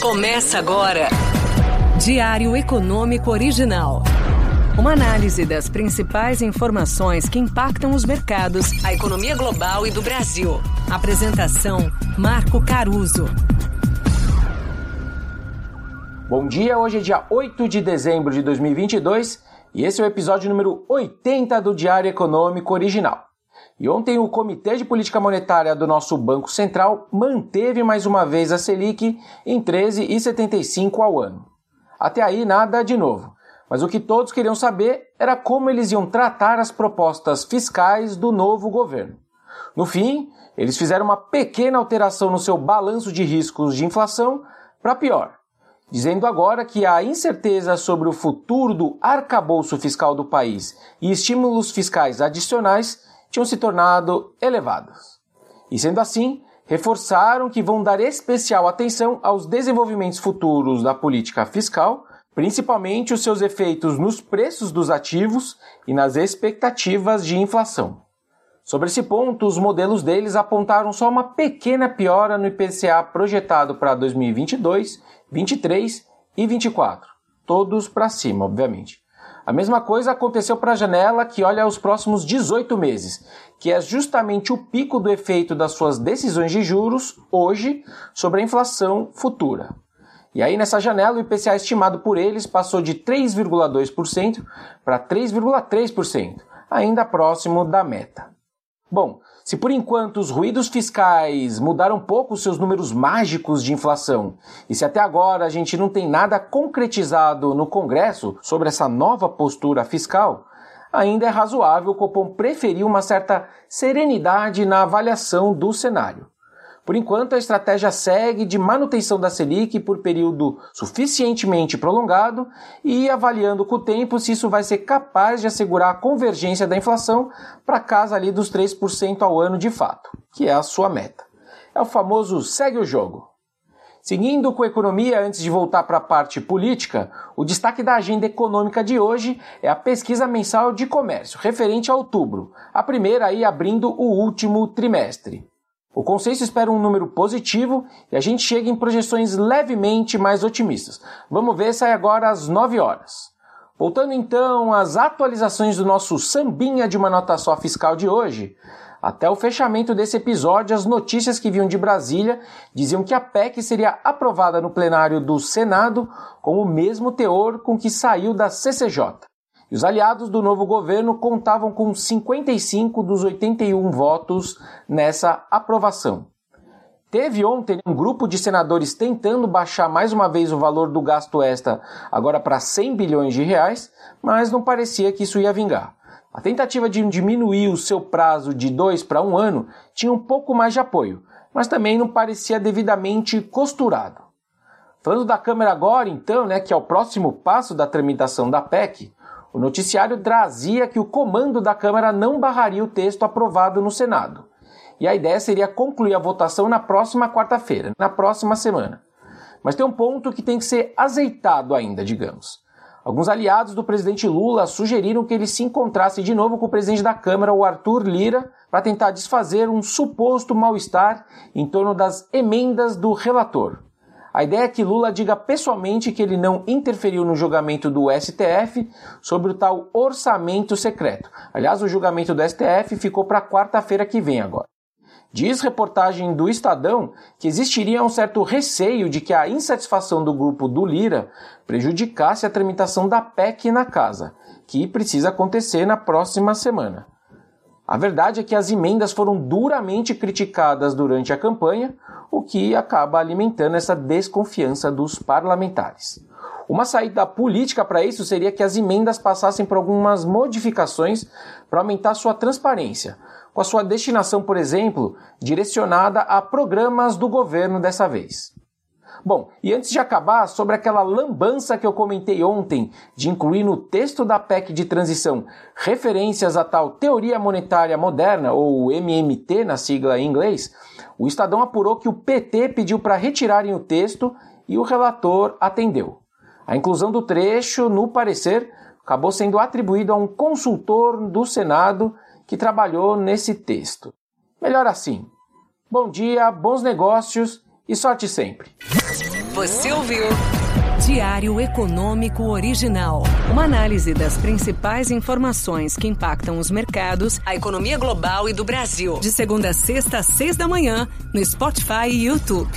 Começa agora. Diário Econômico Original. Uma análise das principais informações que impactam os mercados, a economia global e do Brasil. Apresentação: Marco Caruso. Bom dia, hoje é dia 8 de dezembro de 2022 e esse é o episódio número 80 do Diário Econômico Original. E ontem o Comitê de Política Monetária do nosso Banco Central manteve mais uma vez a Selic em 13,75 ao ano. Até aí nada de novo, mas o que todos queriam saber era como eles iam tratar as propostas fiscais do novo governo. No fim, eles fizeram uma pequena alteração no seu balanço de riscos de inflação para pior, dizendo agora que a incerteza sobre o futuro do arcabouço fiscal do país e estímulos fiscais adicionais tinham se tornado elevadas. E sendo assim, reforçaram que vão dar especial atenção aos desenvolvimentos futuros da política fiscal, principalmente os seus efeitos nos preços dos ativos e nas expectativas de inflação. Sobre esse ponto, os modelos deles apontaram só uma pequena piora no IPCA projetado para 2022, 23 e 24, todos para cima, obviamente. A mesma coisa aconteceu para a janela que olha os próximos 18 meses, que é justamente o pico do efeito das suas decisões de juros hoje sobre a inflação futura. E aí nessa janela o IPCA estimado por eles passou de 3,2% para 3,3%, ainda próximo da meta. Bom, se por enquanto os ruídos fiscais mudaram pouco os seus números mágicos de inflação, e se até agora a gente não tem nada concretizado no Congresso sobre essa nova postura fiscal, ainda é razoável o Copom preferir uma certa serenidade na avaliação do cenário. Por enquanto, a estratégia segue de manutenção da Selic por período suficientemente prolongado e avaliando com o tempo se isso vai ser capaz de assegurar a convergência da inflação para casa ali dos 3% ao ano de fato, que é a sua meta. É o famoso segue o jogo. Seguindo com economia, antes de voltar para a parte política, o destaque da agenda econômica de hoje é a pesquisa mensal de comércio, referente a outubro, a primeira aí abrindo o último trimestre. O consenso espera um número positivo e a gente chega em projeções levemente mais otimistas. Vamos ver, sai agora às 9 horas. Voltando então às atualizações do nosso sambinha de uma nota só fiscal de hoje, até o fechamento desse episódio, as notícias que vinham de Brasília diziam que a PEC seria aprovada no plenário do Senado com o mesmo teor com que saiu da CCJ. E os aliados do novo governo contavam com 55 dos 81 votos nessa aprovação. Teve ontem um grupo de senadores tentando baixar mais uma vez o valor do gasto extra agora para 100 bilhões de reais, mas não parecia que isso ia vingar. A tentativa de diminuir o seu prazo de dois para um ano tinha um pouco mais de apoio, mas também não parecia devidamente costurado. Falando da Câmara agora, então, né, que é o próximo passo da tramitação da PEC, o noticiário trazia que o comando da Câmara não barraria o texto aprovado no Senado. E a ideia seria concluir a votação na próxima quarta-feira, na próxima semana. Mas tem um ponto que tem que ser azeitado ainda, digamos. Alguns aliados do presidente Lula sugeriram que ele se encontrasse de novo com o presidente da Câmara, o Arthur Lira, para tentar desfazer um suposto mal-estar em torno das emendas do relator. A ideia é que Lula diga pessoalmente que ele não interferiu no julgamento do STF sobre o tal orçamento secreto. Aliás, o julgamento do STF ficou para quarta-feira que vem agora. Diz reportagem do Estadão que existiria um certo receio de que a insatisfação do grupo do Lira prejudicasse a tramitação da PEC na casa, que precisa acontecer na próxima semana. A verdade é que as emendas foram duramente criticadas durante a campanha, o que acaba alimentando essa desconfiança dos parlamentares. Uma saída política para isso seria que as emendas passassem por algumas modificações para aumentar sua transparência, com a sua destinação, por exemplo, direcionada a programas do governo dessa vez. Bom, e antes de acabar, sobre aquela lambança que eu comentei ontem de incluir no texto da PEC de transição referências à tal teoria monetária moderna, ou MMT na sigla em inglês, o Estadão apurou que o PT pediu para retirarem o texto e o relator atendeu. A inclusão do trecho, no parecer, acabou sendo atribuído a um consultor do Senado que trabalhou nesse texto. Melhor assim. Bom dia, bons negócios e sorte sempre. Você ouviu? Diário Econômico Original. Uma análise das principais informações que impactam os mercados, a economia global e do Brasil. De segunda a sexta, às seis da manhã, no Spotify e YouTube.